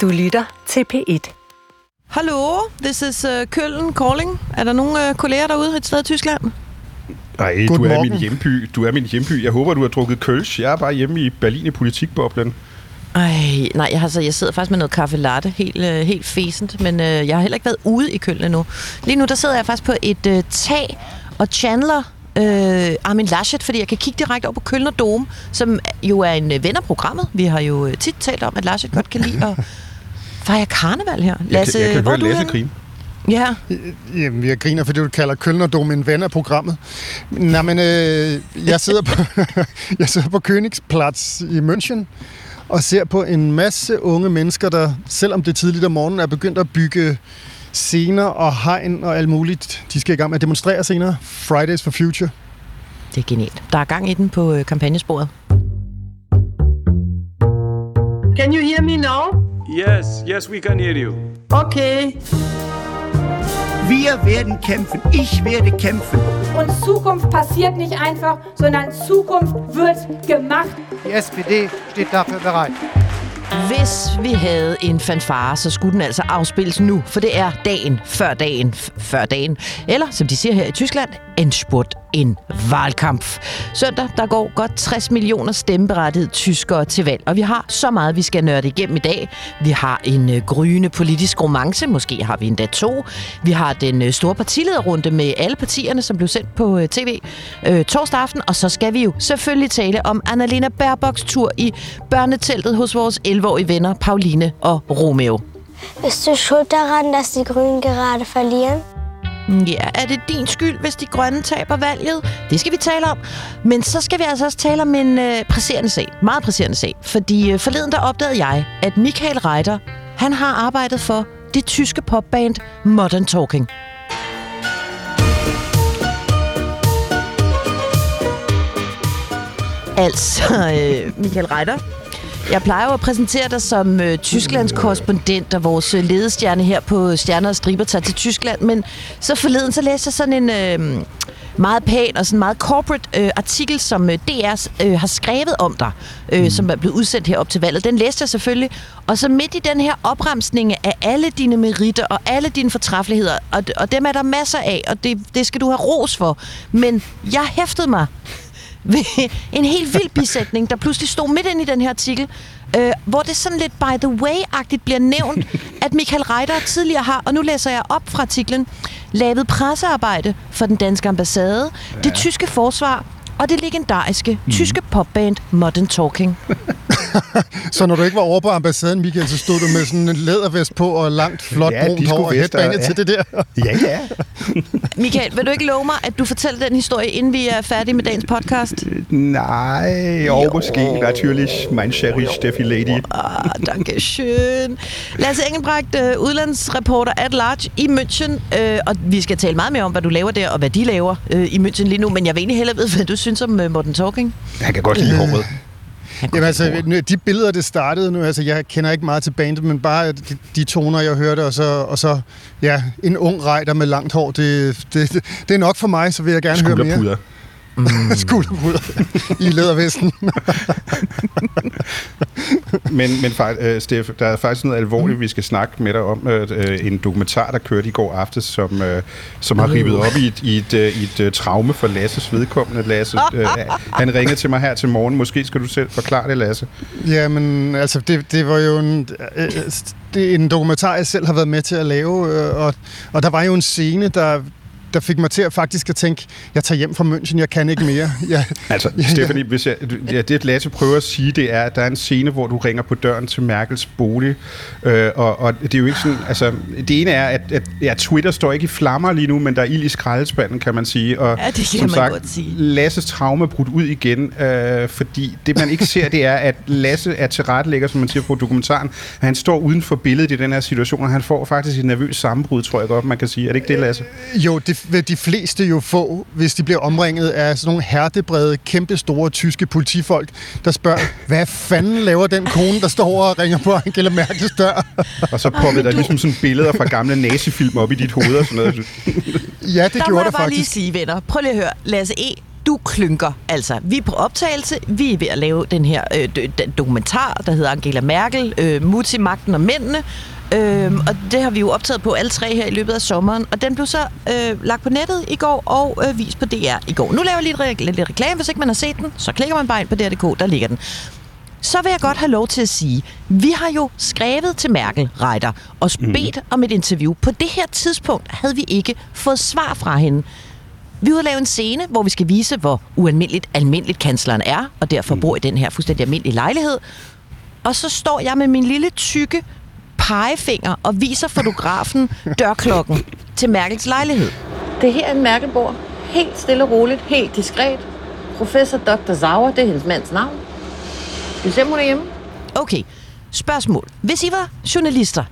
Du lytter til P1. Hallo, this is uh, Køln calling. Er der nogle uh, kolleger derude et sted i Tyskland? Nej, du er min hjemby. Du er min hjemby. Jeg håber, du har drukket kølsch. Jeg er bare hjemme i Berlin i politikboblen. Ej, nej, jeg, har så, jeg sidder faktisk med noget kaffe latte, helt, uh, helt fæsent, men uh, jeg har heller ikke været ude i Køln endnu. Lige nu, der sidder jeg faktisk på et uh, tag, og Chandler øh, Armin Laschet, fordi jeg kan kigge direkte over på Kølner Dome, som jo er en ven af programmet. Vi har jo tit talt om, at Laschet godt kan lide at fejre karneval her. Lasse, jeg kan, jeg kan høre Lasse grine. Ja. Jamen, jeg griner, fordi du kalder Kølnerdom en ven af programmet. Nej, men øh, jeg, sidder på, jeg sidder på Königsplatz i München og ser på en masse unge mennesker, der, selvom det er tidligt om morgenen, er begyndt at bygge scener og hegn og alt muligt. De skal i gang med at demonstrere senere. Fridays for Future. Det er genialt. Der er gang i den på øh, kampagnesporet. Can you hear me now? Yes, yes, we can hear you. Okay. Wir werden kämpfen. Ich werde kämpfen. Und Zukunft passiert nicht einfach, sondern Zukunft wird gemacht. Die SPD steht dafür bereit. Hvis vi havde en fanfare, så skulle den altså afspilles nu, for det er dagen før dagen før dagen. Eller, som de siger her i Tyskland, en spurt en valgkamp. Søndag, der går godt 60 millioner stemmeberettigede tyskere til valg, og vi har så meget, vi skal nørde igennem i dag. Vi har en øh, gryende politisk romance, måske har vi endda to. Vi har den øh, store partilederrunde med alle partierne, som blev sendt på øh, tv øh, torsdag aften, og så skal vi jo selvfølgelig tale om Annalena Baerbocks tur i børneteltet hos vores 11-årige venner Pauline og Romeo. Bist du schuld daran, dass die Grünen gerade verlieren? Ja, er det din skyld, hvis de grønne taber valget? Det skal vi tale om. Men så skal vi altså også tale om en øh, presserende sag. Meget presserende sag. Fordi øh, forleden der opdagede jeg, at Michael Reiter, han har arbejdet for det tyske popband Modern Talking. Altså, øh, Michael Reiter, jeg plejer jo at præsentere dig som øh, Tysklands korrespondent og vores øh, ledestjerne her på Stjerner og Striber tager til Tyskland, men så forleden så læste jeg sådan en øh, meget pæn og sådan meget corporate øh, artikel, som øh, DR øh, har skrevet om dig, øh, mm. som er blevet udsendt her op til valget. Den læste jeg selvfølgelig, og så midt i den her opremsning af alle dine meritter og alle dine fortræffeligheder, og, og dem er der masser af, og det, det skal du have ros for, men jeg hæftede mig ved en helt vild bisætning, der pludselig stod midt ind i den her artikel, øh, hvor det sådan lidt by the way-agtigt bliver nævnt, at Michael Reiter tidligere har, og nu læser jeg op fra artiklen, lavet pressearbejde for den danske ambassade, ja. det tyske forsvar og det legendariske mm. tyske popband Modern Talking. så når du ikke var over på ambassaden, Michael, så stod du med sådan en lædervest på og langt, flot, ja, brunt hår og headbanget ja. til det der? ja, ja. Michael, vil du ikke love mig, at du fortæller den historie, inden vi er færdige med dagens podcast? Nej, og måske, natürlich, mein cherry Steffi Lady. Ah, danke schön. Lasse Engelbrecht, uh, udlandsreporter at large i München, uh, og vi skal tale meget mere om, hvad du laver der, og hvad de laver i München lige nu, men jeg vil egentlig hellere vide, hvad du synes om uh, Morten Talking. Jeg kan godt lide håret. Jamen altså, de billeder, det startede nu, altså jeg kender ikke meget til bandet, men bare de, de toner, jeg hørte, og så, og så ja, en ung rejder med langt hår, det, det, det, det er nok for mig, så vil jeg gerne høre mere. Mm. Skulderpuder i lædervesten. men men uh, Steff, der er faktisk noget alvorligt, mm. vi skal snakke med dig om. Uh, en dokumentar, der kørte i går aftes, som, uh, som har rivet op i et, i et, i et uh, traume for Lasses vedkommende. Lasse, uh, han ringede til mig her til morgen. Måske skal du selv forklare det, Lasse. Jamen, altså, det, det var jo en... Uh, det er en dokumentar, jeg selv har været med til at lave, uh, og, og der var jo en scene, der der fik mig til at faktisk at tænke, jeg tager hjem fra München, jeg kan ikke mere. Jeg, altså, ja, Stephanie, hvis jeg, ja, det Lasse prøver at sige, det er, at der er en scene, hvor du ringer på døren til Merkels bolig, øh, og, og det er jo ikke sådan, altså, det ene er, at, at ja, Twitter står ikke i flammer lige nu, men der er ild i skraldespanden, kan man sige. Og, ja, det kan som man sagt, godt sige. Lasses traume brudt ud igen, øh, fordi det man ikke ser, det er, at Lasse er tilrettelægger, som man siger på dokumentaren, han står uden for billedet i den her situation, og han får faktisk et nervøs sammenbrud, tror jeg godt, man kan sige. Er det ikke det, Lasse? Jo, det vil de fleste jo få, hvis de bliver omringet af sådan nogle hertebrede, kæmpe store tyske politifolk, der spørger, hvad fanden laver den kone, der står og ringer på Angela Merkels dør? Og så popper der ligesom sådan billeder fra gamle nazifilm op i dit hoved og sådan noget. ja, det der gjorde der faktisk. Der må bare lige sige, venner. Prøv lige at høre. Lasse E., du klynker. Altså, vi er på optagelse, vi er ved at lave den her øh, dokumentar, der hedder Angela Merkel, øh, Mutti, Magten og Mændene. Øhm, og det har vi jo optaget på alle tre her i løbet af sommeren. Og den blev så øh, lagt på nettet i går og øh, vist på DR i går. Nu laver jeg lige lidt, re- lidt reklame. Hvis ikke man har set den, så klikker man bare ind på DR.dk, der ligger den. Så vil jeg godt have lov til at sige, vi har jo skrevet til Merkel, Reiter, og bedt mm. om et interview. På det her tidspunkt havde vi ikke fået svar fra hende. Vi vil lave en scene, hvor vi skal vise, hvor ualmindeligt almindeligt kansleren er, og derfor bor i den her fuldstændig almindelige lejlighed. Og så står jeg med min lille tykke pegefinger og viser fotografen dørklokken til Merkels lejlighed. Det er her, en Merkel bor. Helt stille og roligt, helt diskret. Professor Dr. Sauer, det er hendes mands navn. Skal vi se, om hun er hjemme? Okay, spørgsmål. Hvis I var journalister,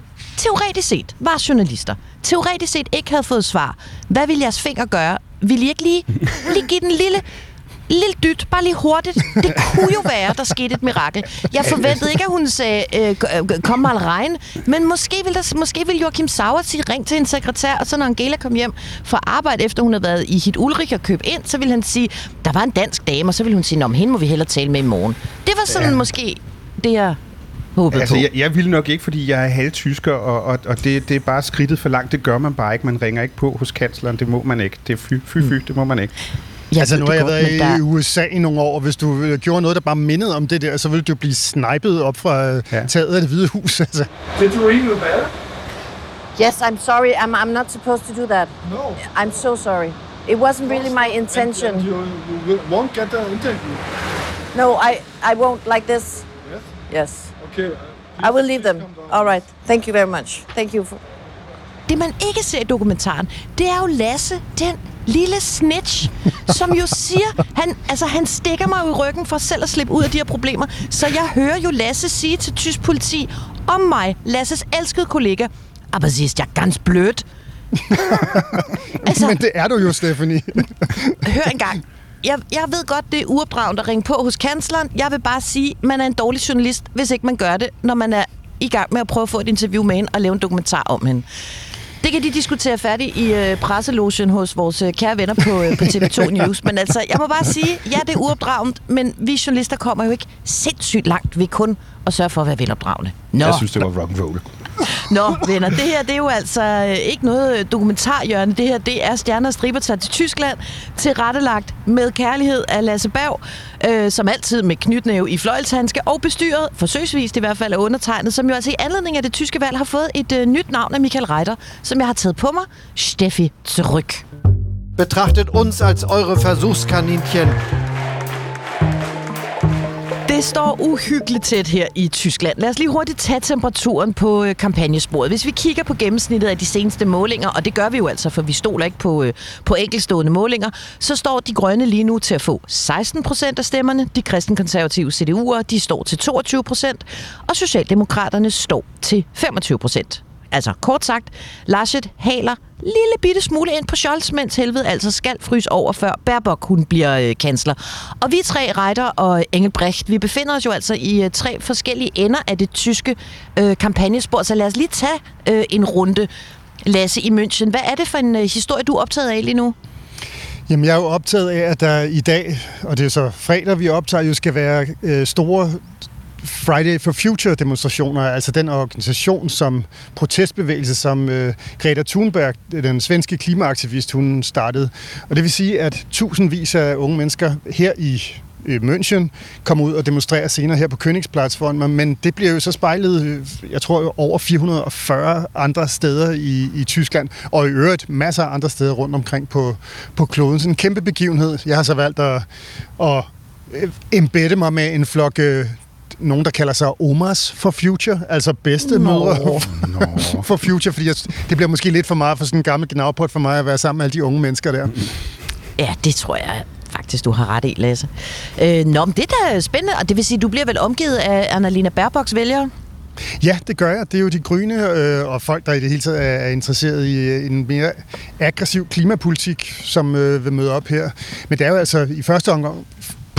teoretisk set var journalister, teoretisk set ikke havde fået svar, hvad ville jeres finger gøre? Ville I ikke lige, lige give den en lille, lille dyt, bare lige hurtigt? Det kunne jo være, der skete et mirakel. Jeg forventede ikke, at hun sagde, øh, kom mal regn, men måske ville, der, måske ville Joachim Sauer sige, ring til en sekretær, og så når Angela kom hjem fra arbejde, efter hun havde været i Hit Ulrik og købt ind, så ville han sige, der var en dansk dame, og så ville hun sige, om hende må vi hellere tale med i morgen. Det var sådan ja. måske det, jeg håbede Altså, på. jeg, jeg vil nok ikke, fordi jeg er halvtysker, og, og, og det, det er bare skridtet for langt. Det gør man bare ikke. Man ringer ikke på hos kansleren. Det må man ikke. Det er fy, fy, fy. Det må man ikke. Jeg altså, nu det har jeg været men der- i USA i nogle år, og hvis du øh, gjorde noget, der bare mindede om det der, så ville du blive snipet op fra ja. Ja. taget af det hvide hus. Altså. Did you ring the bell? Yes, I'm sorry. I'm, I'm not supposed to do that. No. I'm so sorry. It wasn't really my intention. And you, you will, won't get the interview. No, I, I won't like this. Yes? Yes. Okay. I will leave them. All right. Thank you very much. Thank you for... Det, man ikke ser i dokumentaren, det er jo Lasse, den lille snitch, som jo siger, han, altså, han stikker mig i ryggen for selv at slippe ud af de her problemer. Så jeg hører jo Lasse sige til tysk politi om mig, Lasses elskede kollega, aber sie ist ja ganz blöd. altså, Men det er du jo, Stephanie. hør engang. Jeg, jeg ved godt, det er uopdragende at ringe på hos kansleren. Jeg vil bare sige, man er en dårlig journalist, hvis ikke man gør det, når man er i gang med at prøve at få et interview med hende og lave en dokumentar om hende. Det kan de diskutere færdigt i øh, presselogen hos vores øh, kære venner på, øh, på TV2 News. Men altså, jeg må bare sige, ja, det er uopdragent, men vi journalister kommer jo ikke sindssygt langt ved kun at sørge for at være velopdragende. Nå, Jeg synes, det var rock and roll. Nå, venner, det her det er jo altså øh, ikke noget øh, dokumentarhjørne. Det her det er Stjerner og Striber tager til Tyskland, tilrettelagt med kærlighed af Lasse Berg, øh, som altid med knytnæve i fløjlshandske, og bestyret, forsøgsvist i hvert fald, af undertegnet, som jo altså i anledning af det tyske valg har fået et øh, nyt navn af Michael Reiter, som jeg har taget på mig, Steffi Zurück. Betrachtet uns als eure Versuchskaninchen. Det står uhyggeligt tæt her i Tyskland. Lad os lige hurtigt tage temperaturen på øh, kampagnesporet. Hvis vi kigger på gennemsnittet af de seneste målinger, og det gør vi jo altså, for vi stoler ikke på, øh, på enkeltstående målinger, så står de grønne lige nu til at få 16 procent af stemmerne. De kristenkonservative CDU'er, de står til 22 procent, og Socialdemokraterne står til 25 procent. Altså kort sagt, Laschet haler lille bitte smule ind på Scholz, mens helvede altså skal fryse over, før Baerbock hun bliver øh, kansler. Og vi tre, Reiter og Engelbrecht, vi befinder os jo altså i øh, tre forskellige ender af det tyske øh, kampagnespor, så lad os lige tage øh, en runde. Lasse i München, hvad er det for en øh, historie, du er optaget af lige nu? Jamen, jeg er jo optaget af, at der i dag, og det er så fredag, vi optager, jo skal være øh, store Friday for Future demonstrationer, altså den organisation som protestbevægelse, som øh, Greta Thunberg, den svenske klimaaktivist, hun startede. Og det vil sige, at tusindvis af unge mennesker her i øh, München kommer ud og demonstrerer senere her på Königsplatz foran mig, men det bliver jo så spejlet, øh, jeg tror, over 440 andre steder i, i Tyskland, og i øvrigt masser af andre steder rundt omkring på, på kloden. Så en kæmpe begivenhed. Jeg har så valgt at, at øh, embedde mig med en flok øh, nogen, der kalder sig Omas for Future, altså bedstemor Nå. for Future, fordi jeg, det bliver måske lidt for meget for sådan en gammel gnavpot for mig at være sammen med alle de unge mennesker der. Ja, det tror jeg faktisk, du har ret i, Lasse. Øh, nå, men det er da spændende, og det vil sige, du bliver vel omgivet af Annalena Baerbocks vælgere? Ja, det gør jeg. Det er jo de grønne øh, og folk, der i det hele taget er, er interesseret i øh, en mere aggressiv klimapolitik, som øh, vil møde op her. Men det er jo altså i første omgang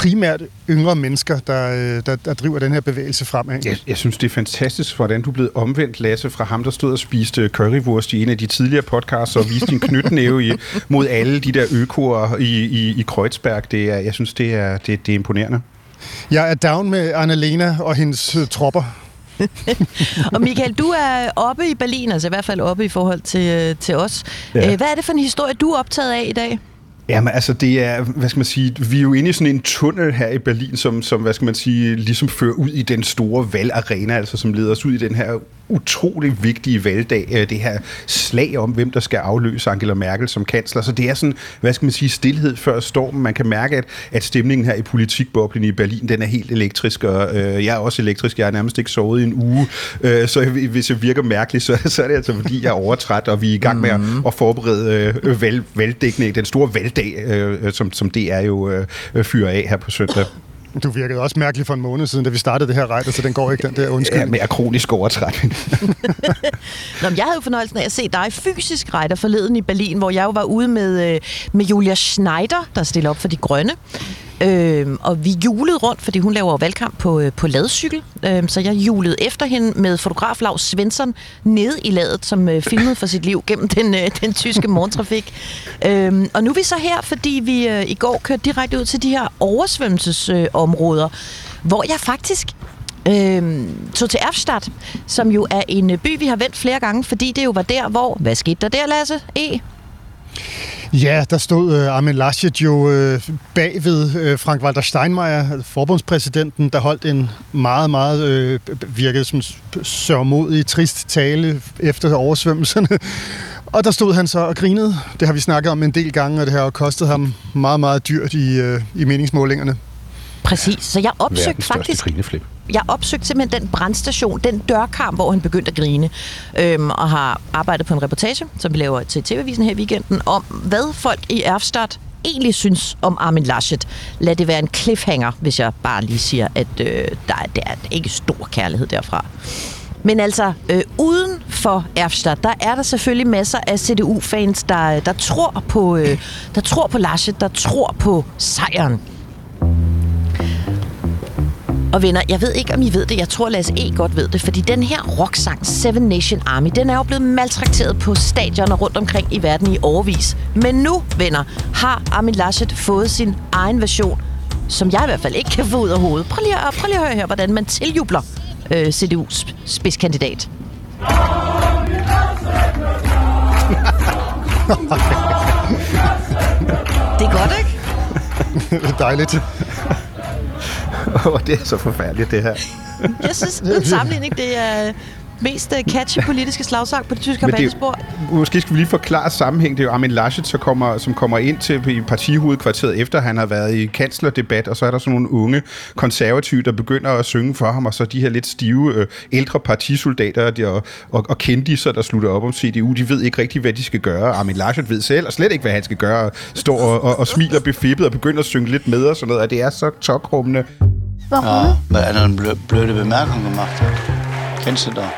primært yngre mennesker, der, øh, der, der driver den her bevægelse fremad. Jeg, jeg synes, det er fantastisk, hvordan du er blevet omvendt, Lasse, fra ham, der stod og spiste currywurst i en af de tidligere podcasts og viste din knytnæve i, mod alle de der økoer i, i, i Kreuzberg. Det er, jeg synes, det er, det, det er imponerende. Jeg er down med Annalena og hendes øh, tropper. og Michael, du er oppe i Berlin, altså i hvert fald oppe i forhold til, øh, til os. Ja. Hvad er det for en historie, du er optaget af i dag? Jamen altså, det er, hvad skal man sige, vi er jo inde i sådan en tunnel her i Berlin, som, som hvad skal man sige, ligesom fører ud i den store valgarena, altså som leder os ud i den her utrolig vigtige valgdag, øh, det her slag om, hvem der skal afløse Angela Merkel som kansler. Så det er sådan, hvad skal man sige, stillhed før stormen. Man kan mærke, at, at stemningen her i politikboblen i Berlin, den er helt elektrisk, og øh, jeg er også elektrisk. Jeg har nærmest ikke sovet i en uge, øh, så hvis jeg virker mærkeligt, så, så er det altså, fordi jeg er overtræt, og vi er i gang med at, at forberede øh, valg, valgdækning, den store valgdag, øh, som, som det er jo øh, fyrer af her på søndag. Du virkede også mærkelig for en måned siden, da vi startede det her rejde, så den går ikke, den der undskyld. Ja, men jeg er kronisk overtrætning. Nå, men jeg havde jo fornøjelsen af at se dig fysisk rejder forleden i Berlin, hvor jeg jo var ude med, øh, med Julia Schneider, der stiller op for De Grønne. Øh, og vi julede rundt, fordi hun laver valgkamp på, øh, på ladcykel. Øh, så jeg julede efter hende med fotograf Lars Svensson nede i ladet, som øh, filmede for sit liv gennem den, øh, den tyske morgentrafik. øh, og nu er vi så her, fordi vi øh, i går kørte direkte ud til de her oversvømmelsesområder, øh, hvor jeg faktisk øh, tog til Erfstadt, som jo er en øh, by, vi har vendt flere gange, fordi det jo var der, hvor... Hvad skete der der, Lasse? E? Ja, der stod øh, Armin Laschet jo øh, bagved øh, Frank-Walter Steinmeier, forbundspræsidenten, der holdt en meget, meget øh, virkede som sørmodig, trist tale efter oversvømmelserne. Og der stod han så og grinede. Det har vi snakket om en del gange, og det har jo kostet ham meget, meget dyrt i, øh, i meningsmålingerne. Præcis, så jeg opsøgte faktisk... grineflip. Jeg opsøgte simpelthen den brandstation, den dørkarm, hvor han begyndte at grine, øhm, og har arbejdet på en reportage, som vi laver til TV-avisen her i weekenden, om hvad folk i Erfstadt egentlig synes om Armin Laschet. Lad det være en cliffhanger, hvis jeg bare lige siger, at øh, der, er, der er ikke stor kærlighed derfra. Men altså, øh, uden for Erfstadt, der er der selvfølgelig masser af CDU-fans, der, der, tror på, øh, der tror på Laschet, der tror på sejren. Og venner, jeg ved ikke, om I ved det. Jeg tror, Lasse E. godt ved det. Fordi den her rocksang, Seven Nation Army, den er jo blevet maltrakteret på stadioner rundt omkring i verden i overvis. Men nu, venner, har Armin Laschet fået sin egen version, som jeg i hvert fald ikke kan få ud af hovedet. Prøv lige, at, prøv lige at høre her, hvordan man tiljubler øh, CDU's spidskandidat. det er godt, ikke? Dejligt. Åh, det er så forfærdeligt, det her. Jeg synes, uden sammenligning, det er mest øh, catchy politiske slagsang på det tyske kampagnespor. måske skal vi lige forklare sammenhæng. Det er jo Armin Laschet, så kommer, som kommer ind til i partihovedkvarteret, efter han har været i kanslerdebat, og så er der sådan nogle unge konservative, der begynder at synge for ham, og så de her lidt stive øh, ældre partisoldater de, og, og, og kendiser, der slutter op om CDU, de ved ikke rigtig, hvad de skal gøre. Armin Laschet ved selv, og slet ikke, hvad han skal gøre, og står og, og, og smiler befippet og begynder at synge lidt med og sådan noget, og det er så tokrummende. Warum? Ja, weil einer eine blö- blöde Bemerkung gemacht hat. Kennst du da?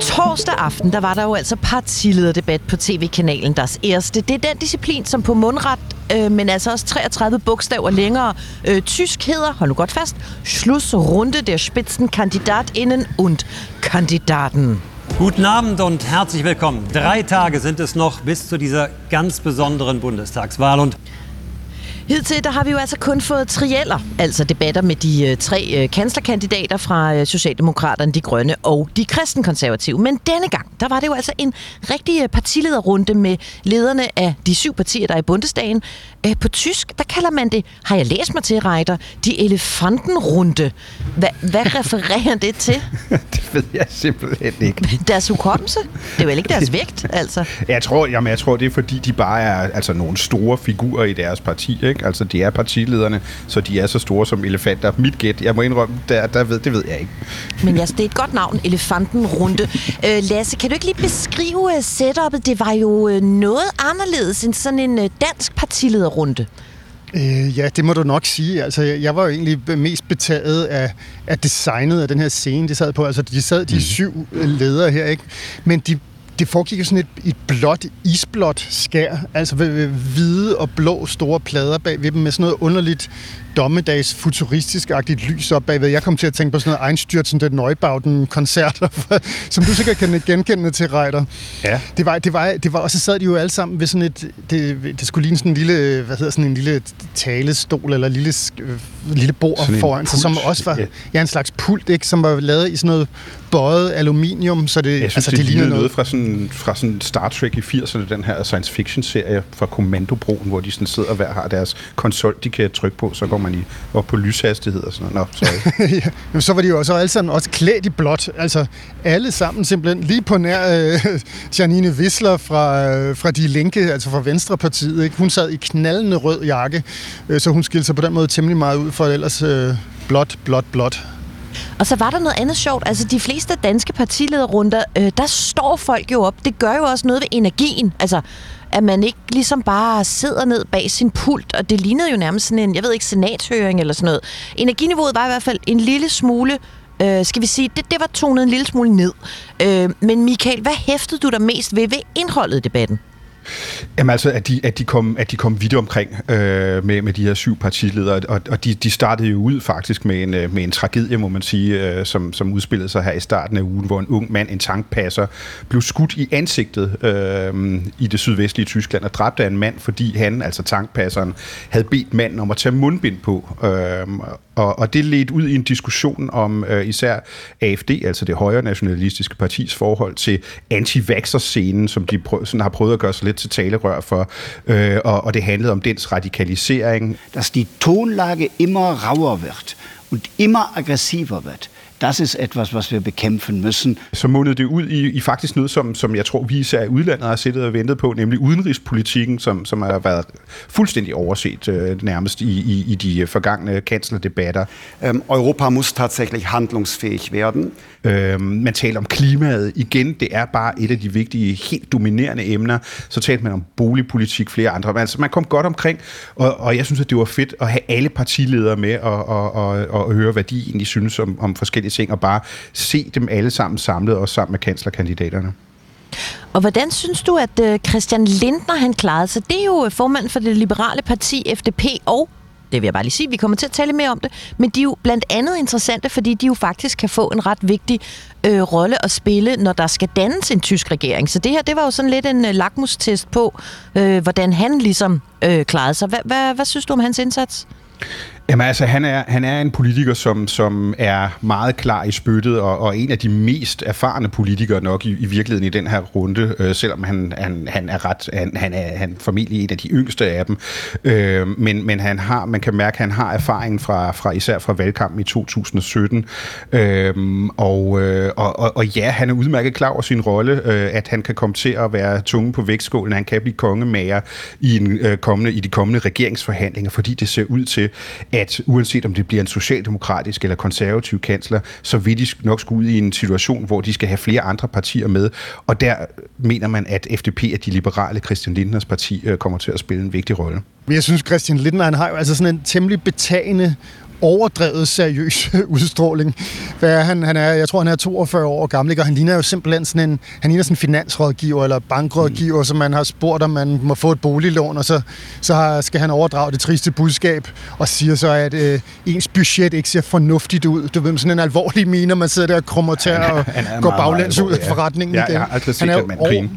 Torsdag aften, der var der jo altså partilederdebat på tv-kanalen Das Erste. Det er den disciplin, som på mundret, øh, men altså også 33 bogstaver længere, øh, tysk hedder, hold nu godt fast, Schlussrunde der Spitzenkandidatinnen und Kandidaten. Guten Abend und herzlich willkommen. Drei Tage sind es noch bis zu dieser ganz besonderen Bundestagswahl und Hidtil der har vi jo altså kun fået trieller, altså debatter med de øh, tre øh, kanslerkandidater fra øh, Socialdemokraterne, De Grønne og De Kristenkonservative. Men denne gang, der var det jo altså en rigtig øh, partilederrunde med lederne af de syv partier, der er i Bundestagen. Øh, på tysk, der kalder man det, har jeg læst mig til, Reiter, de elefantenrunde. Hva, hvad refererer det til? det ved jeg simpelthen ikke. Deres hukommelse? Det er jo ikke deres vægt, altså. Jeg tror, jamen, jeg tror, det er fordi, de bare er altså, nogle store figurer i deres parti. Ikke? Altså, de er partilederne, så de er så store som elefanter. Mit gæt, jeg må indrømme, der, der ved, det ved jeg ikke. Men altså, det er et godt navn, Elefantenrunde. Øh, Lasse, kan du ikke lige beskrive uh, setupet? Det var jo uh, noget anderledes end sådan en uh, dansk partilederrunde. Øh, ja, det må du nok sige. Altså, jeg var jo egentlig mest betaget af, af designet af den her scene, de sad på. Altså, de sad de syv øh, ledere her, ikke? Men de det foregik jo sådan et, et blåt, isblåt skær, altså hvide og blå store plader bag ved dem med sådan noget underligt dommedags futuristisk-agtigt lys op bagved. Jeg kom til at tænke på sådan noget Einstürzen den Neubauten-koncerter, som du sikkert kan genkende til, Reiter. Ja. Det var, det var, det var, og så sad de jo alle sammen ved sådan et, det, det skulle ligne sådan en lille, hvad hedder sådan en lille talestol, eller lille, lille bord Sådan foran sig, som også var ja. ja, en slags pult, ikke, som var lavet i sådan noget bøjet aluminium, så det, Jeg synes, altså, det, det det lignede noget noget. fra sådan, fra sådan Star Trek i 80'erne, den her science fiction-serie fra Kommandobroen, hvor de sådan sidder og hver har deres konsol, de kan trykke på, så går man i, op på lyshastighed og sådan noget. Nå, sorry. ja, jamen, så var de jo også alle sammen også klædt i blåt. Altså alle sammen simpelthen lige på nær øh, Janine Wissler fra, øh, fra De Linke, altså fra Venstrepartiet. Ikke? Hun sad i knaldende rød jakke, øh, så hun skilte sig på den måde temmelig meget ud for ellers øh, blåt, blåt, blåt. Og så var der noget andet sjovt. Altså, de fleste danske partilederrunder, øh, der står folk jo op. Det gør jo også noget ved energien. Altså, at man ikke ligesom bare sidder ned bag sin pult, og det lignede jo nærmest sådan en, jeg ved ikke, senatshøring eller sådan noget. Energiniveauet var i hvert fald en lille smule, øh, skal vi sige, det, det var tonet en lille smule ned. Øh, men Michael, hvad hæftede du dig mest ved ved indholdet i debatten? Jamen altså, at de, at de, kom, at de kom vidt omkring øh, med, med de her syv partiledere, og, og de, de startede jo ud faktisk med en, øh, med en tragedie, må man sige, øh, som, som udspillede sig her i starten af ugen, hvor en ung mand, en tankpasser, blev skudt i ansigtet øh, i det sydvestlige Tyskland og dræbte af en mand, fordi han, altså tankpasseren, havde bedt manden om at tage mundbind på. Øh, og, og det ledte ud i en diskussion om øh, især AFD, altså det højre nationalistiske partis forhold til anti scenen som de prøv, sådan har prøvet at gøre sig lidt til talerør for. Øh, og, og det handlede om dens radikalisering. Dass die Tonlage immer rauer wird und immer aggressiver wird. Das ist etwas, was wir bekämpfen müssen. Så mundede det ud i, i faktisk noget, som, som jeg tror, vi især i udlandet har siddet og ventet på, nemlig udenrigspolitikken, som, som har været fuldstændig overset øh, nærmest i, i, i de forgangne kanslerdebatter. Ähm, Europa muss tatsächlich handlungsfähig werden. Øh, man taler om klimaet igen, det er bare et af de vigtige, helt dominerende emner. Så talte man om boligpolitik, flere andre. Men altså, man kom godt omkring, og, og jeg synes, at det var fedt at have alle partiledere med og, og, og, og høre, hvad de egentlig synes om, om forskellige ting, og bare se dem alle sammen samlet, også sammen med kanslerkandidaterne. Og hvordan synes du, at øh, Christian Lindner han klarede sig? Det er jo øh, formand for det liberale parti FDP og det vil jeg bare lige sige, vi kommer til at tale mere om det, men de er jo blandt andet interessante, fordi de jo faktisk kan få en ret vigtig øh, rolle at spille, når der skal dannes en tysk regering. Så det her, det var jo sådan lidt en øh, lakmustest på, øh, hvordan han ligesom øh, klarede sig. Hvad, hvad, hvad synes du om hans indsats? Jamen altså, han er, han er en politiker, som, som er meget klar i spyttet, og, og en af de mest erfarne politikere nok i, i virkeligheden i den her runde, øh, selvom han, han, han er ret, han, han er han formentlig en af de yngste af dem. Øh, men, men han har, man kan mærke, at han har erfaring fra, fra især fra valgkampen i 2017. Øh, og, øh, og, og, og ja, han er udmærket klar over sin rolle, øh, at han kan komme til at være tunge på vægtskålen, han kan blive kongemager i, en, øh, kommende, i de kommende regeringsforhandlinger, fordi det ser ud til, at uanset om det bliver en socialdemokratisk eller konservativ kansler, så vil de nok skulle ud i en situation, hvor de skal have flere andre partier med. Og der mener man, at FDP, og de liberale Christian Lindners parti, øh, kommer til at spille en vigtig rolle. Jeg synes, Christian Lindner, han har jo altså sådan en temmelig betagende overdrevet seriøs udstråling. Hvad er han? han er, jeg tror, han er 42 år gammel, ikke? og han ligner jo simpelthen sådan en, han ligner sådan en finansrådgiver eller bankrådgiver, mm. som man har spurgt, om man må få et boliglån, og så, så har, skal han overdrage det triste budskab, og siger så, at øh, ens budget ikke ser fornuftigt ud. Du ved, sådan en alvorlig mine, man sidder der og krummer til og går baglæns ud af forretningen ja, igen. Jeg har aldrig set han den mand grine.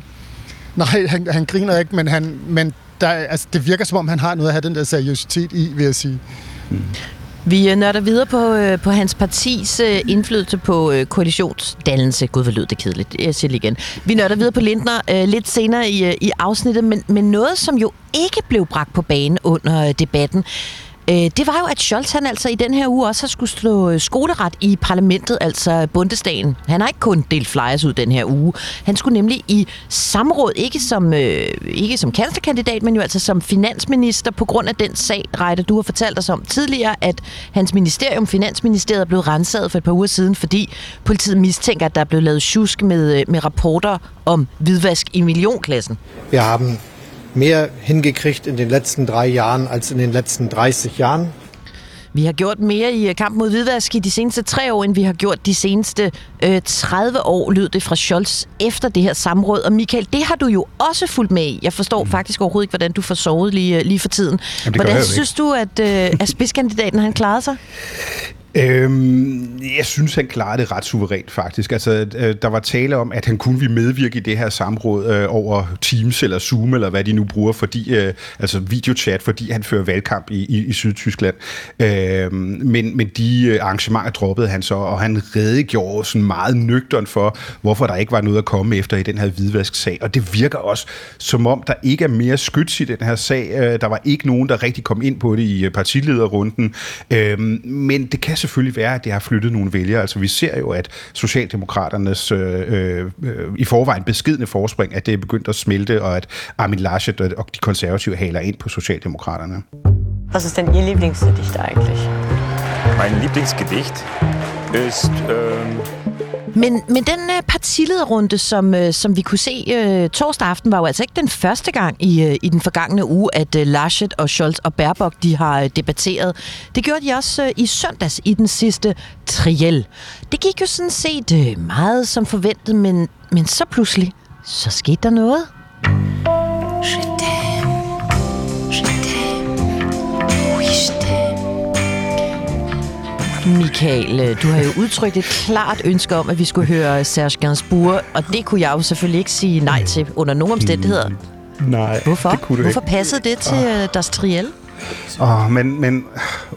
Nej, han, han griner ikke, men, han, men der, altså, det virker som om, han har noget at have den der seriøsitet i, vil jeg sige. Mm. Vi øh, nørder videre på, øh, på hans partis øh, indflydelse på øh, koalitionsdannelse. Gud, hvor lød det kedeligt. Jeg siger det igen. Vi nørder videre på Lindner øh, lidt senere i, øh, i afsnittet, men, men noget, som jo ikke blev bragt på banen under øh, debatten, øh, det var jo, at Scholz han altså i den her uge også har skulle slå øh, skoleret i parlamentet, altså Bundestagen. Han har ikke kun delt flyers ud den her uge. Han skulle nemlig i samråd, ikke som, øh, ikke som kanslerkandidat, men jo altså som finansminister, på grund af den sag, Reiter, du har fortalt os om tidligere, at hans ministerium, Finansministeriet, er blevet renset for et par uger siden, fordi politiet mistænker, at der er blevet lavet tjusk med, øh, med rapporter om hvidvask i millionklassen. Vi haben mehr hingekriegt in den letzten drei Jahren als in den letzten 30 Jahren. Vi har gjort mere i øh, kampen mod hvidvask i de seneste tre år, end vi har gjort de seneste øh, 30 år, lød det fra Scholz efter det her samråd. Og Michael, det har du jo også fulgt med i. Jeg forstår mm. faktisk overhovedet ikke, hvordan du får sovet lige, øh, lige for tiden. Jamen, hvordan synes du, at, øh, at spidskandidaten han klarede sig? Øhm, jeg synes, han klarede det ret suverænt, faktisk. Altså, øh, der var tale om, at han kunne vi medvirke i det her samråd øh, over Teams eller Zoom, eller hvad de nu bruger, fordi, øh, altså videochat, fordi han fører valgkamp i, i, i Sydtyskland. Øhm, men, men de øh, arrangementer droppede han så, og han redegjorde sådan meget nøgteren for, hvorfor der ikke var noget at komme efter i den her hvidvask-sag. Og det virker også, som om der ikke er mere skyts i den her sag. Øh, der var ikke nogen, der rigtig kom ind på det i øh, partilederrunden. Øhm, men det kan selvfølgelig være, at det har flyttet nogle vælgere. Altså vi ser jo, at Socialdemokraternes øh, øh, i forvejen beskidende forspring, at det er begyndt at smelte, og at Armin Laschet og de konservative haler ind på Socialdemokraterne. Was ist denn Ihr Lieblingsgedicht eigentlich? Mein Lieblingsgedicht ist... Ähm men, men den uh, partilederrunde, som, uh, som vi kunne se uh, torsdag aften, var jo altså ikke den første gang i, uh, i den forgangne uge, at uh, Laschet og Scholz og Baerbock de har uh, debatteret. Det gjorde de også uh, i søndags i den sidste triel. Det gik jo sådan set uh, meget som forventet, men, men så pludselig, så skete der noget. Michael, øh, du har jo udtrykt et klart ønske om, at vi skulle høre Serge Gainsbourg, og det kunne jeg jo selvfølgelig ikke sige nej til under nogen omstændigheder. Nej, Hvorfor? det kunne du Hvorfor ikke. passede det til uh, deres triel? Åh, men, men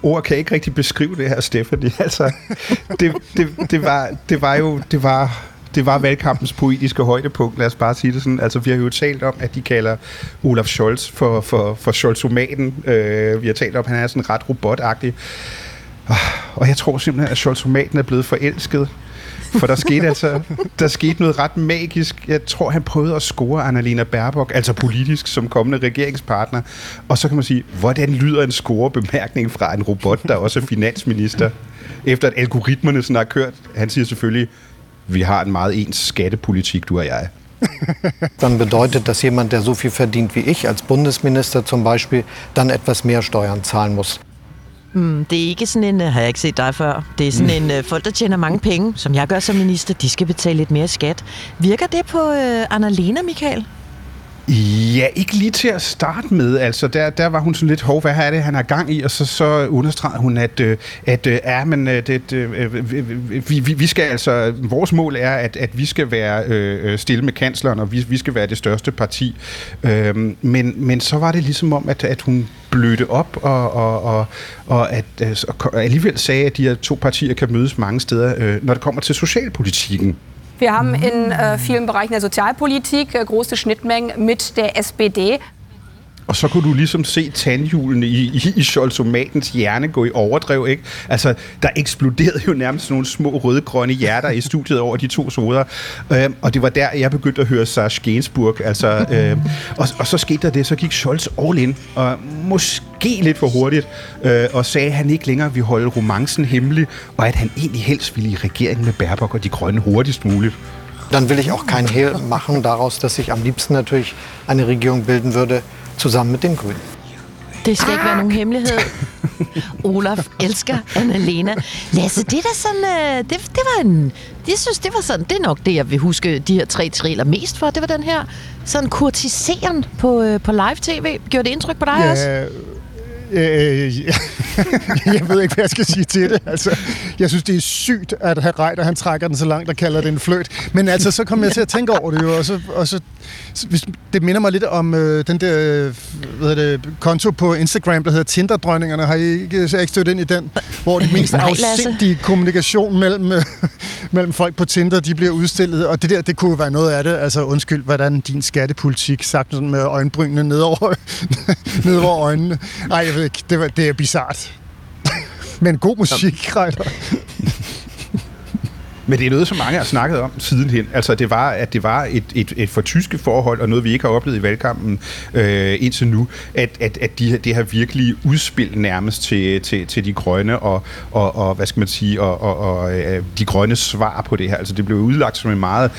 ord kan ikke rigtig beskrive det her, Stephanie. Altså, det, det, det, var, det var jo... Det var, det var valgkampens poetiske højdepunkt, lad os bare sige det sådan. Altså, vi har jo talt om, at de kalder Olaf Scholz for, for, for Scholzomaten. Øh, vi har talt om, at han er sådan ret robotagtig. Og jeg tror simpelthen, at Scholzomaten er blevet forelsket. For der skete altså der skete noget ret magisk. Jeg tror, han prøvede at score Annalena Baerbock, altså politisk, som kommende regeringspartner. Og så kan man sige, hvordan lyder en scorebemærkning fra en robot, der også er finansminister? Efter at algoritmerne sådan har kørt. Han siger selvfølgelig, vi har en meget ens skattepolitik, du og jeg. Dann bedeutet, dass jemand, der so viel verdient wie ich als Bundesminister zum Beispiel, dann etwas mehr Steuern zahlen muss. Mm, det er ikke sådan en, uh, har jeg ikke set dig før, det er sådan en, uh, folk der tjener mange penge, som jeg gør som minister, de skal betale lidt mere skat. Virker det på uh, Annalena, Michael? Ja, ikke lige til at starte med. Altså, der, der var hun sådan lidt, hov, hvad er det, han har gang i? Og så, så understregede hun, at, øh, at øh, ja, men, øh, det, vi, vi, vi skal altså, vores mål er, at, at vi skal være øh, stille med kansleren, og vi, vi skal være det største parti. Øh, men, men så var det ligesom om, at, at hun blødte op, og, og, og, og at og alligevel sagde, at de her to partier kan mødes mange steder, øh, når det kommer til socialpolitikken. Wir haben in äh, vielen Bereichen der Sozialpolitik äh, große Schnittmengen mit der SPD. Og så kunne du ligesom se tandhjulene i, i, i Scholzomatens hjerne gå i overdrev, ikke? Altså, der eksploderede jo nærmest nogle små røde-grønne hjerter i studiet over de to soder. Øhm, og det var der, jeg begyndte at høre Serge Gainsbourg. Altså, øhm, og, og så skete der det, så gik Scholz all in, og måske lidt for hurtigt, øh, og sagde, at han ikke længere ville holde romancen hemmelig, og at han egentlig helst ville i regeringen med Baerbock og de grønne hurtigst muligt. Dann will ich auch kein Hehl machen daraus, dass ich am liebsten natürlich eine Regierung bilden würde, zusammen mit den Grünen. Det skal ikke være nogen hemmelighed. Olaf elsker Annalena. Lasse, det er da sådan... Øh, det, det var en... Jeg synes, det var sådan... Det er nok det, jeg vil huske de her tre trailer mest for. Det var den her sådan kurtiseren på, øh, på live-tv. Gjorde det indtryk på dig også? Øh, ja. jeg ved ikke, hvad jeg skal sige til det. Altså, jeg synes, det er sygt, at herr Reiter, han trækker den så langt og kalder det en fløjt. Men altså, så kom jeg til at tænke over det jo, og så, og så hvis- det minder mig lidt om øh, den der øh, hvad hedder det, konto på Instagram, der hedder Tinder-drønningerne. Har I ikke, så ikke stødt ind i den? Hvor det mest Nej, afsindige kommunikation mellem, øh, mellem folk på Tinder, de bliver udstillet. Og det der, det kunne være noget af det. Altså, undskyld, hvordan din skattepolitik, sagt sådan med øjenbrynene ned over, ned over øjnene. Nej, jeg ved ikke, det, var, det er bizart. Men god musik, Reiter. Men det er noget, som mange har snakket om sidenhen. Altså, det var, at det var et, et, et for tyske forhold, og noget, vi ikke har oplevet i valgkampen øh, indtil nu, at, at, at de, det har virkelig udspil nærmest til, til, til de grønne, og, og, og hvad skal man sige, og, og, og øh, de grønne svar på det her. Altså, det blev udlagt som en meget,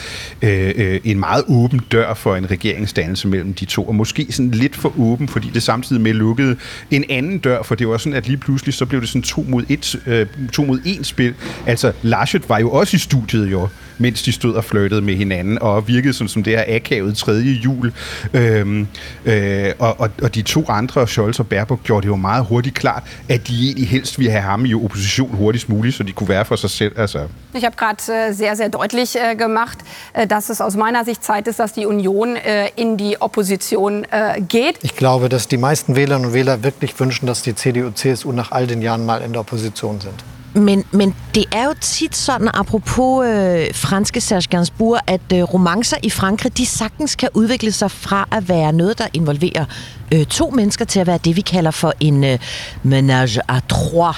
øh, øh, en meget åben dør for en regeringsdannelse mellem de to, og måske sådan lidt for åben, fordi det samtidig med lukkede en anden dør, for det var sådan, at lige pludselig så blev det sådan to mod et, øh, to mod et spil. Altså, Laschet var jo også i studiet jo, mens de stod og flirtede med hinanden, og virkede som, som det her akavet tredje jul. Øhm, øh, og, og, og de to andre, Scholz og Baerbock, gjorde det jo meget hurtigt klart, at de egentlig helst ville have ham i opposition hurtigst muligt, så de kunne være for sig selv. Altså. Ich habe gerade äh, sehr, sehr deutlich äh, gemacht, äh, dass es aus meiner Sicht Zeit ist, dass die Union äh, in die Opposition äh, geht. Ich glaube, dass die meisten Wählerinnen und Wähler wirklich wünschen, dass die CDU und CSU nach all den Jahren mal in der Opposition sind. Men, men det er jo tit sådan, apropos øh, franske Serge Gainsbourg, at øh, romancer i Frankrig, de sagtens kan udvikle sig fra at være noget, der involverer øh, to mennesker, til at være det, vi kalder for en øh, ménage à trois.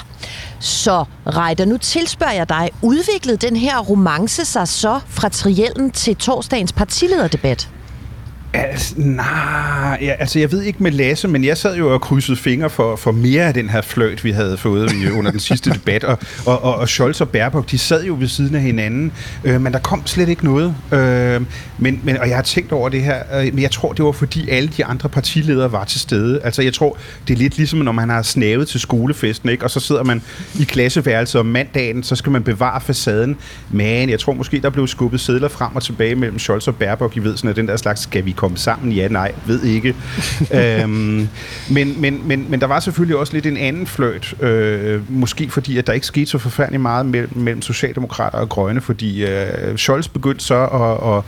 Så Reiter, nu tilspørger jeg dig, udviklede den her romance sig så fra triellen til torsdagens partilederdebat? Altså, nej, ja, altså jeg ved ikke med Lasse, men jeg sad jo og krydsede fingre for, for mere af den her fløjt, vi havde fået øh, under den sidste debat, og, og, og, og Scholz og Baerbock, de sad jo ved siden af hinanden, øh, men der kom slet ikke noget. Øh, men, men, og jeg har tænkt over det her, øh, men jeg tror, det var fordi alle de andre partiledere var til stede. Altså jeg tror, det er lidt ligesom, når man har snavet til skolefesten, ikke? og så sidder man i klasseværelset om mandagen, så skal man bevare facaden. Men jeg tror måske, der blev skubbet sædler frem og tilbage mellem Scholz og Baerbock, I ved sådan, at den der slags, skal vi komme sammen? Ja, nej, ved ikke. øhm, men, men, men, men der var selvfølgelig også lidt en anden fløjt, øh, måske fordi, at der ikke skete så forfærdeligt meget mellem, mellem Socialdemokrater og Grønne, fordi øh, Scholz begyndte så at, at,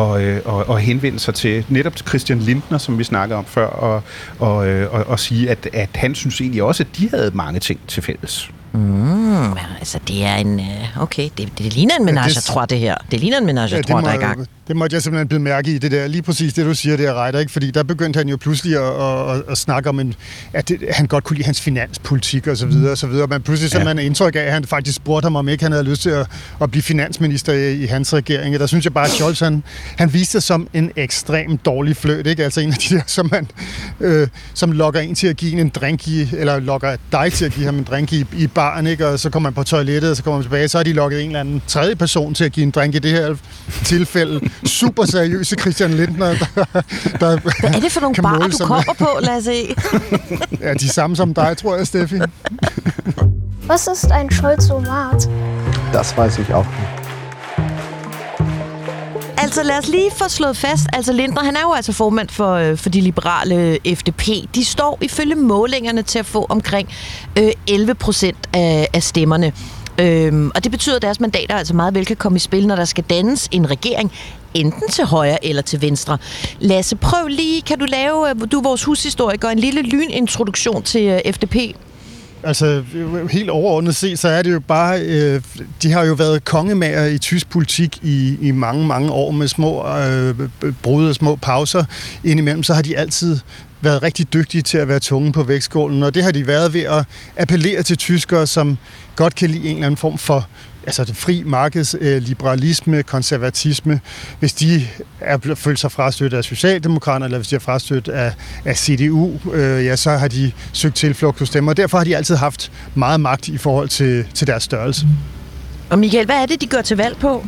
og, øh, og, og henvende sig til netop Christian Lindner, som vi snakkede om før, og, og, øh, og, og sige, at, at han synes egentlig også, at de havde mange ting til fælles. Mm, altså, det er en... øh, Okay, det, det ligner en menage, jeg tror, det her. Det ligner en menage, jeg tror, der er i gang. Det måtte jeg simpelthen blive mærke i, det der, lige præcis det, du siger, det er ret, ikke? Fordi der begyndte han jo pludselig at, at, at, snakke om, en, at det, han godt kunne lide hans finanspolitik og så videre, og så videre. Men pludselig så Ja. man indtryk af, at han faktisk spurgte ham, om ikke han havde lyst til at, at blive finansminister i, i hans regering. Og der synes jeg bare, at Scholz, han, han viste sig som en ekstremt dårlig fløt, ikke? Altså en af de der, som, man, øh, som lokker en til at give en, en drink i, eller lokker dig til at give ham en drink i, i baren, ikke? Og så kommer man på toilettet, og så kommer man tilbage, så har de lokket en eller anden tredje person til at give en drink i det her tilfælde. Super seriøse Christian Lindner, der, der Hvad er det for nogle barer, du kommer på, Lasse? Ja, de samme som dig, tror jeg, Steffi. Was ist ein Scholzomat? Das weiß ich auch nicht. Altså lad os lige få slået fast, altså Lindner, han er jo altså formand for, øh, for de liberale FDP. De står ifølge målingerne til at få omkring øh, 11 procent af, af stemmerne. Øhm, og det betyder, at deres mandater altså meget vel kan komme i spil, når der skal dannes en regering, enten til højre eller til venstre. Lasse, prøv lige, kan du lave, øh, du er vores hushistoriker, en lille lynintroduktion til øh, FDP? Altså, helt overordnet set, så er det jo bare... Øh, de har jo været kongemager i tysk politik i, i mange, mange år med små øh, brud og små pauser. Indimellem så har de altid været rigtig dygtige til at være tunge på vægtskålen, og det har de været ved at appellere til tyskere, som godt kan lide en eller anden form for altså det fri markedsliberalisme, konservatisme, hvis de er følt sig frastødt af Socialdemokraterne, eller hvis de er frastødt af, af CDU, øh, ja, så har de søgt tilflugt hos dem, og derfor har de altid haft meget magt i forhold til, til deres størrelse. Og Michael, hvad er det, de gør til valg på?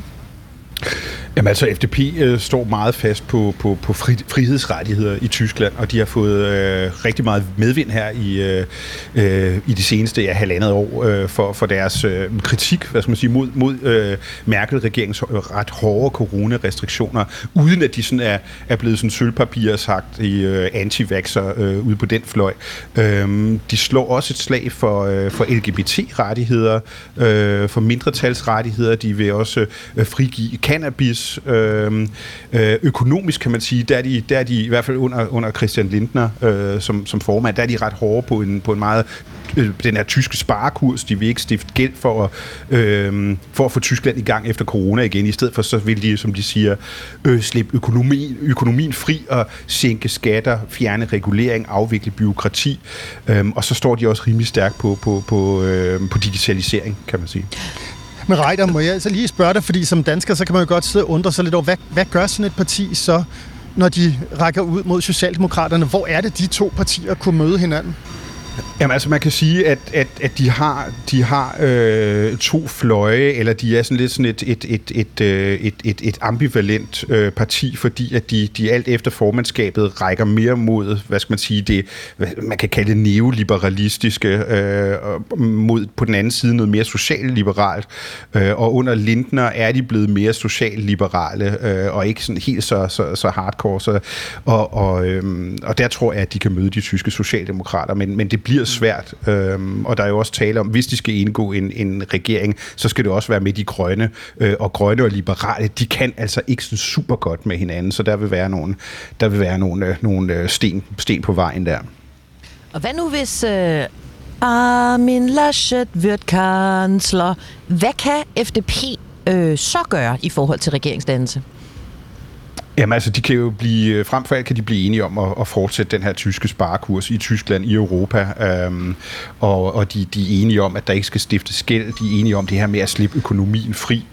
Jamen altså, FDP øh, står meget fast på, på, på fri, frihedsrettigheder i Tyskland, og de har fået øh, rigtig meget medvind her i, øh, øh i de seneste ja, halvandet år øh, for, for deres øh, kritik hvad skal man sige, mod, mod øh, Merkel-regeringens ret hårde coronarestriktioner, uden at de sådan er, er blevet sådan sølvpapir sagt i øh, anti øh, ude på den fløj. Øh, de slår også et slag for, øh, for LGBT-rettigheder, øh, for mindretalsrettigheder. De vil også øh, frigive cannabis. Øhm, øh, økonomisk kan man sige, der er de, der er de i hvert fald under, under Christian Lindner øh, som, som formand, der er de ret hårde på en, på en meget øh, den her tyske sparekurs, de vil ikke stifte gæld for at, øh, for at få Tyskland i gang efter corona igen. I stedet for så vil de, som de siger, øh, slippe økonomi, økonomien fri og sænke skatter, fjerne regulering, afvikle byråkrati. Øh, og så står de også rimelig stærkt på, på, på, øh, på digitalisering, kan man sige. Men Reiter, må jeg så lige spørge dig, fordi som dansker, så kan man jo godt sidde og undre sig lidt over, hvad, hvad gør sådan et parti så, når de rækker ud mod Socialdemokraterne? Hvor er det, de to partier kunne møde hinanden? Jamen altså, man kan sige, at, at, at de har, de har øh, to fløje, eller de er sådan lidt sådan et, et, et, et, øh, et, et, et ambivalent øh, parti, fordi at de, de alt efter formandskabet rækker mere mod, hvad skal man sige, det, hvad man kan kalde det neoliberalistiske, øh, mod på den anden side noget mere socialliberalt, øh, og under Lindner er de blevet mere socialliberale, øh, og ikke sådan helt så, så, så hardcore, så, og, og, øh, og der tror jeg, at de kan møde de tyske socialdemokrater, men, men det bliver svært. Øhm, og der er jo også tale om, hvis de skal indgå en, en regering, så skal det også være med de grønne. Øh, og grønne og liberale, de kan altså ikke sådan super godt med hinanden, så der vil være nogle, der vil være nogle, øh, nogle øh, sten, sten på vejen der. Og hvad nu hvis øh, Armin Laschet wird kansler? Hvad kan FDP øh, så gøre i forhold til regeringsdannelse? Jamen altså, de kan jo blive, øh, frem for alt kan de blive enige om at, at fortsætte den her tyske sparekurs i Tyskland, i Europa, øhm, og, og de, de er enige om, at der ikke skal stiftes skæld, de er enige om det her med at slippe økonomien fri.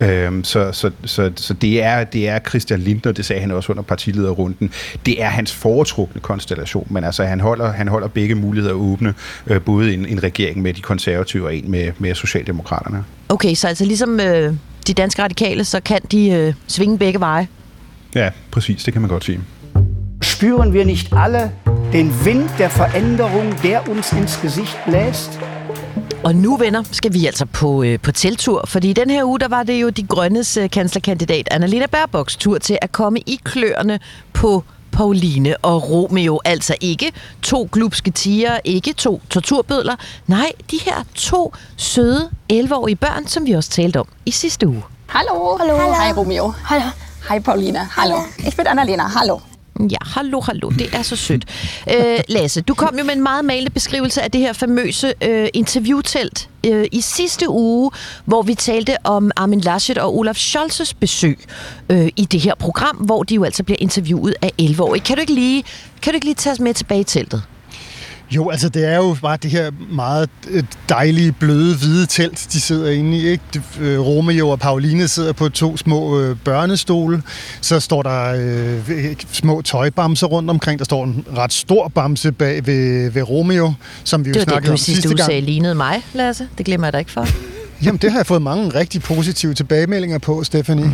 Øhm, så så, så, så det, er, det er Christian Lindner, det sagde han også under partilederrunden, det er hans foretrukne konstellation, men altså han holder, han holder begge muligheder åbne, øh, både en, en regering med de konservative og en med, med Socialdemokraterne. Okay, så altså ligesom øh, de danske radikale, så kan de øh, svinge begge veje? Ja, præcis, det kan man godt sige. Spüren wir nicht alle den Wind der Veränderung, der uns ins Gesicht bläst? Og nu, venner, skal vi altså på, øh, på teltur, fordi i den her uge, der var det jo de grønnes øh, kanslerkandidat Annalena Baerbocks tur til at komme i kløerne på Pauline og Romeo. Altså ikke to glupske tiger, ikke to torturbødler. Nej, de her to søde 11-årige børn, som vi også talte om i sidste uge. Hallo. Hallo. Hej Romeo. Hallo. Hej Paulina. Hallo. Ich bin Annalena. Hallo. Ja, hallo, hallo. Det er så sødt. Øh, Lasse, du kom jo med en meget malende beskrivelse af det her famøse øh, interviewtelt øh, i sidste uge, hvor vi talte om Armin Laschet og Olaf Scholzes besøg øh, i det her program, hvor de jo altså bliver interviewet af 11 år. Kan du ikke lige, kan du ikke lige tage os med tilbage i teltet? Jo, altså det er jo bare det her meget øh, dejlige, bløde, hvide telt, de sidder inde i. Ikke? Øh, Romeo og Pauline sidder på to små øh, børnestole. Så står der øh, små tøjbamser rundt omkring. Der står en ret stor bamse bag ved, ved Romeo, som vi det jo var det, snakkede du om sidste sidste uge gang. sagde lignede mig, Lasse. Det glemmer jeg da ikke for. Jamen, det har jeg fået mange rigtig positive tilbagemeldinger på, Stephanie.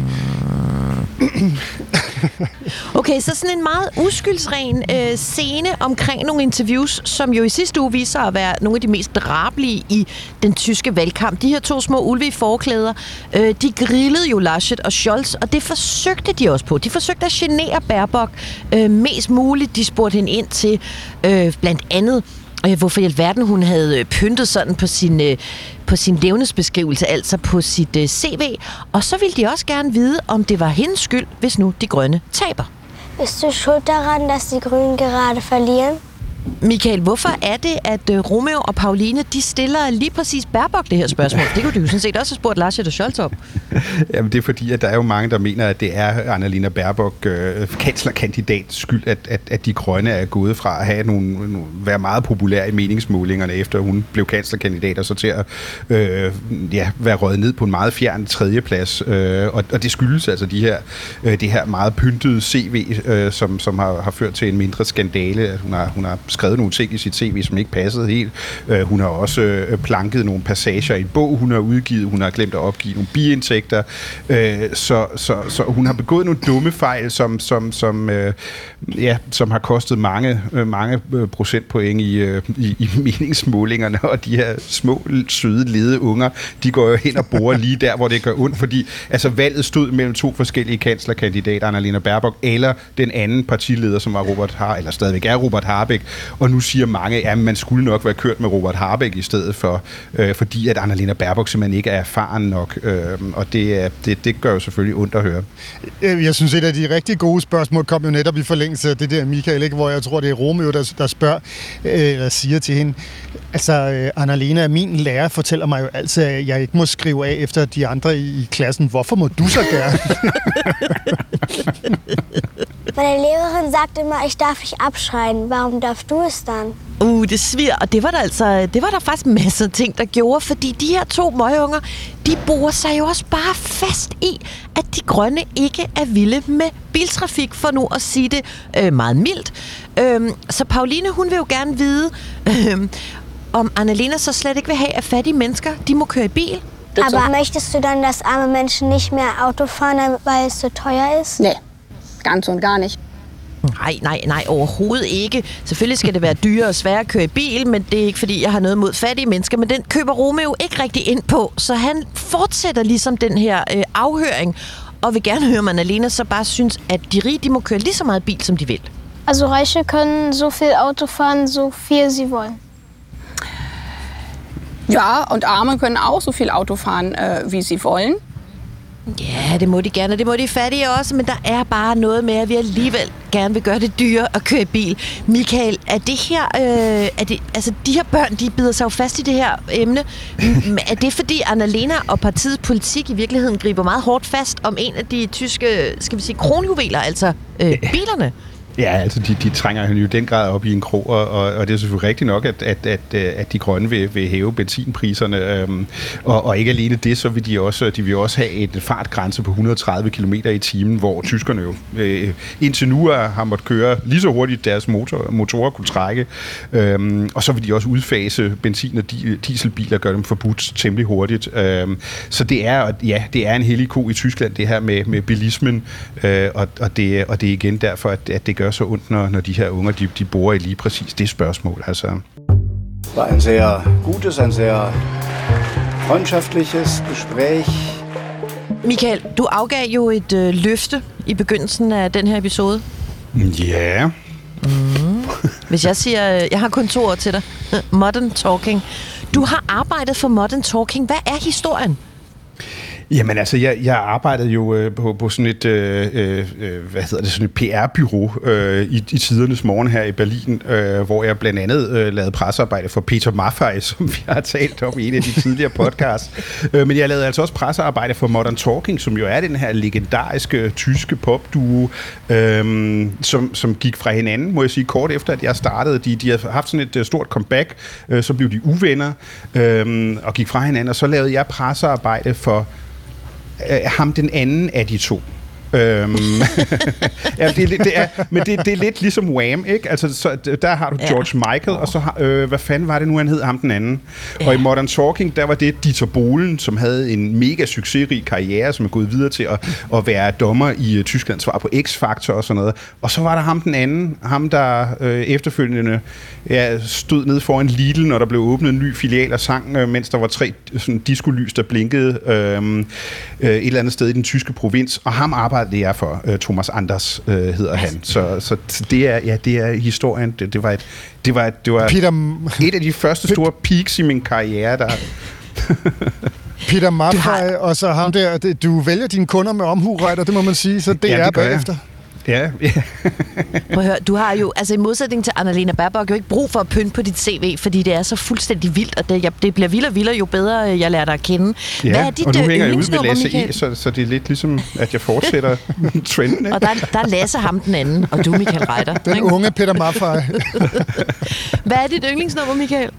Okay, så sådan en meget uskyldsren øh, scene omkring nogle interviews, som jo i sidste uge viser at være nogle af de mest drabelige i den tyske valgkamp. De her to små ulve i forklæder, øh, de grillede jo Laschet og Scholz, og det forsøgte de også på. De forsøgte at genere Baerbock øh, mest muligt. De spurgte hende ind til øh, blandt andet øh, hvorfor i alverden hun havde øh, pyntet sådan på sin, øh, på sin levnedsbeskrivelse, altså på sit øh, CV. Og så ville de også gerne vide, om det var hendes skyld, hvis nu de grønne taber. Bist du schuld dass die Grünen gerade verlieren? Michael, hvorfor er det, at øh, Romeo og Pauline, de stiller lige præcis Baerbock det her spørgsmål? Det kunne du jo sådan set også have spurgt Lars og Scholz om. Jamen det er fordi, at der er jo mange, der mener, at det er Annalena Baerbock, øh, kanslerkandidats skyld, at, at, at de grønne er gået fra at have nogle, nogle, være meget populære i meningsmålingerne, efter hun blev kanslerkandidat, og så til at øh, ja, være røget ned på en meget fjern tredjeplads. Øh, og, og det skyldes altså de her, øh, det her meget pyntede CV, øh, som, som har, har ført til en mindre skandale. Hun har, hun har skrevet nogle ting i sit CV, som ikke passede helt. Øh, hun har også øh, planket nogle passager i en bog, hun har udgivet. Hun har glemt at opgive nogle biindtægter. Øh, så, så, så hun har begået nogle dumme fejl, som, som, som, øh, ja, som har kostet mange, øh, mange øh, procentpoint i, øh, i, i meningsmålingerne. Og de her små, søde, lede unger, de går jo hen og borer lige der, hvor det gør ondt. Fordi altså, valget stod mellem to forskellige kanslerkandidater, Annalena Baerbock eller den anden partileder, som var Robert Har, eller stadigvæk er Robert Harbeck. Og nu siger mange, at man skulle nok være kørt med Robert Harbeck i stedet for, øh, fordi at Annalena Baerbock simpelthen ikke er erfaren nok. Øh, og det, det, det gør jo selvfølgelig ondt at høre. Øh, Jeg synes, et af de rigtig gode spørgsmål kom jo netop i forlængelse af det der, Michael, ikke? hvor jeg tror, det er Romeo, der, der spørger, øh, eller siger til hende, altså, øh, Annalena, min lærer fortæller mig jo altid, at jeg ikke må skrive af efter de andre i, i klassen. Hvorfor må du så gerne? Meine Lehrerin sagt immer, ich darf nicht abschreien. Warum darfst du es dann? Uh, det svir, og det var der altså, det var der faktisk masser af ting, der gjorde, fordi de her to møgeunger, de bor sig jo også bare fast i, at de grønne ikke er vilde med biltrafik, for nu at sige det øh, meget mildt. Øhm, så Pauline, hun vil jo gerne vide, øh, om Annalena så slet ikke vil have, at fattige mennesker, de må køre i bil. Aber möchtest du dann, dass arme Menschen nicht mehr Auto fahren, weil es so teuer ist? Nee, ganz und gar nicht. Nej, nej, nej, overhovedet ikke. Selvfølgelig skal det være dyrere og sværere at køre i bil, men det er ikke, fordi jeg har noget mod fattige mennesker. Men den køber Romeo ikke rigtig ind på, så han fortsætter ligesom den her øh, afhøring, og vil gerne høre, om Annalena så bare synes, at de rige, de må køre lige så meget bil, som de vil. Also Reiche können so viel Auto fahren, so viel sie wollen. Ja, und Arme können auch so viel Auto fahren, äh, wie sie wollen. Ja, det må de gerne, og det må de fattige også, men der er bare noget med, at vi alligevel gerne vil gøre det dyrere at køre i bil. Michael, er det her, øh, er det, altså de her børn, de bider sig jo fast i det her emne. Er det fordi Annalena og partiets politik i virkeligheden griber meget hårdt fast om en af de tyske, skal vi sige, kronjuveler, altså øh, bilerne? Ja, altså de, de trænger jo i den grad op i en krog, og, og, og det er selvfølgelig rigtigt nok, at, at, at, at de grønne vil, vil hæve benzinpriserne. Øhm, og, og ikke alene det, så vil de også, de vil også have et fartgrænse på 130 km i timen, hvor tyskerne jo øh, indtil nu er, har måttet køre lige så hurtigt deres motor, motorer kunne trække. Øhm, og så vil de også udfase benzin- og di- dieselbiler, gøre dem forbudt temmelig hurtigt. Øhm, så det er, ja, det er en hellig ko i Tyskland, det her med, med bilismen, øh, og, og, det, og det er igen derfor, at, at det gør så ondt, når, når de her unger, de, de bor i lige præcis det spørgsmål. Altså. War ein sehr gutes, ein sehr freundschaftliches Gespräch. Michael, du afgav jo et øh, løfte i begyndelsen af den her episode. Ja. Mm. Hvis jeg siger, øh, jeg har kun to ord til dig. Modern Talking. Du har arbejdet for Modern Talking. Hvad er historien? Jamen altså, jeg, jeg arbejdede jo øh, på, på sådan et, øh, øh, øh hvad hedder det, sådan et PR-byrå øh, i, i tidernes morgen her i Berlin, øh, hvor jeg blandt andet øh, lavede pressearbejde for Peter Maffay, som vi har talt om i en af de tidligere podcasts. øh, men jeg lavede altså også pressearbejde for Modern Talking, som jo er den her legendariske øh, tyske popduo, øh, som, som gik fra hinanden, må jeg sige, kort efter, at jeg startede. De, de har haft sådan et uh, stort comeback, øh, så blev de uvenner øh, og gik fra hinanden, og så lavede jeg pressearbejde for øh, ham den anden af de to. Øhm, ja, det, det er, men det, det er lidt ligesom Wham, ikke? Altså, så, der har du Ja. George Michael, og så har, øh, hvad fanden var det nu, han hed, ham den anden? Og i Modern Talking, der var det Dieter Bohlen, som havde en mega succesrig karriere, som er gået videre til at, at være dommer i uh, Tyskland, svar på X-Factor og sådan noget. Og så var der ham den anden, ham der øh, efterfølgende ja, stod ned foran Lidl, når der blev åbnet en ny filial og sang, øh, mens der var tre sådan, diskolys, der blinkede øh, øh, et eller andet sted i den tyske provins. Og ham arbejdede jeg for, øh, Thomas Anders øh, hedder han. Så, så det er, ja, det er historien. Det, det var et, det var, det var Peter, et af de første store peaks i min karriere, der... Peter Maffay, og så ham der, det- du vælger dine kunder med omhu, Reiter, det må man sige, så det Ja, er det gør jeg. Ja. Prøv at høre, du har jo, altså i modsætning til Annalena Baerbock, jo ikke brug for at pynte på dit CV, fordi det er så fuldstændig vildt, og det, jeg, det bliver vildere og vildere, jo bedre øh, jeg lærer dig at kende. ja. Hvad er dit og nu øh, hænger jeg ud med Lasse Michael? E, så, så det er lidt ligesom, at jeg fortsætter trenden. Ikke? Og der, der er Lasse ham den anden, og du er Michael Reiter. Den ikke? unge Peter Maffay. Hvad er dit yndlingsnummer, Michael?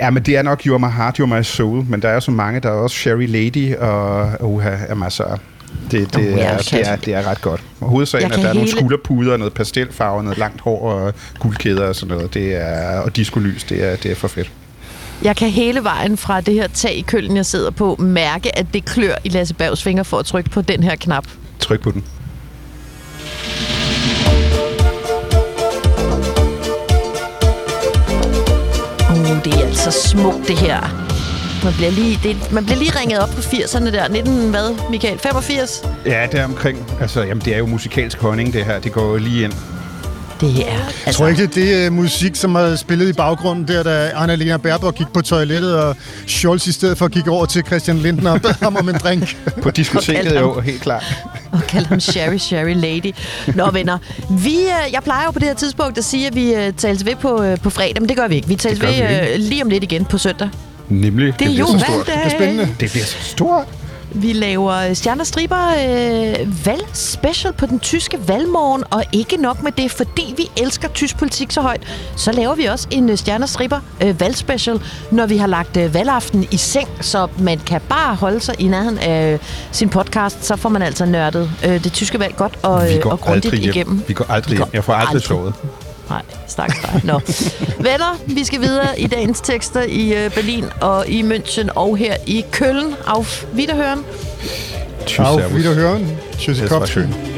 Ja, men det er nok You're My Heart, You're My Soul, men der er så mange. Der er også Sherry Lady og Uha Amasa. Det, det, ja, er, det, er, det er ret godt. Og hovedsagen er, at der er nogle hele- skulderpuder, noget pastelfarver, noget langt hår og guldkæder og sådan noget. Det er, og diskolys, det er, det er for fedt. Jeg kan hele vejen fra det her tag i køllen, jeg sidder på, mærke, at det klør i Lasse Bergs fingre for at trykke på den her knap. Tryk på den. Uh, det er altså smukt, det her. Man bliver lige, det, man bliver lige ringet op på 80'erne der. 19, hvad, Michael? 85? Ja, det er omkring. Altså, jamen, det er jo musikalsk honning, det her. Det går jo lige ind. Det er... Jeg Altså, tror ikke, det er musik, som har spillet i baggrunden der, da Annalena Baerbock gik på toilettet, og Scholz i stedet for gik over til Christian Lindner og bad ham om en drink. På diskoteket jo, helt klart. og kalde ham Sherry, Sherry Lady. Nå, venner. Vi, øh, jeg plejer jo på det her tidspunkt at sige, at vi øh, tales ved på, øh, på fredag, men det gør vi ikke. Vi tales ved vi øh, lige om lidt igen på søndag. Nemlig. Det er jo så valgdag. Det er spændende. Det bliver så stort. Vi laver Stjernestriber øh, valgspecial på den tyske valgmorgen, og ikke nok med det, fordi vi elsker tysk politik så højt, så laver vi også en øh, Stjernestriber øh, valgspecial, når vi har lagt øh, valgaften i seng, så man kan bare holde sig i nærheden af sin podcast, så får man altså nørdet øh, det tyske valg godt og, Vi øh, går og grundigt aldrig hjem. igennem. Vi går aldrig Vi hjem. går Jeg får aldrig aldrig. sovet. Nej, stakkes dig. Nå. Venner, vi skal videre i dagens tekster i øh, Berlin og i München og her i Køln. Auf Wiederhören. Tschüss, Auf. Wiederhören. War Tschüssikowski. schön.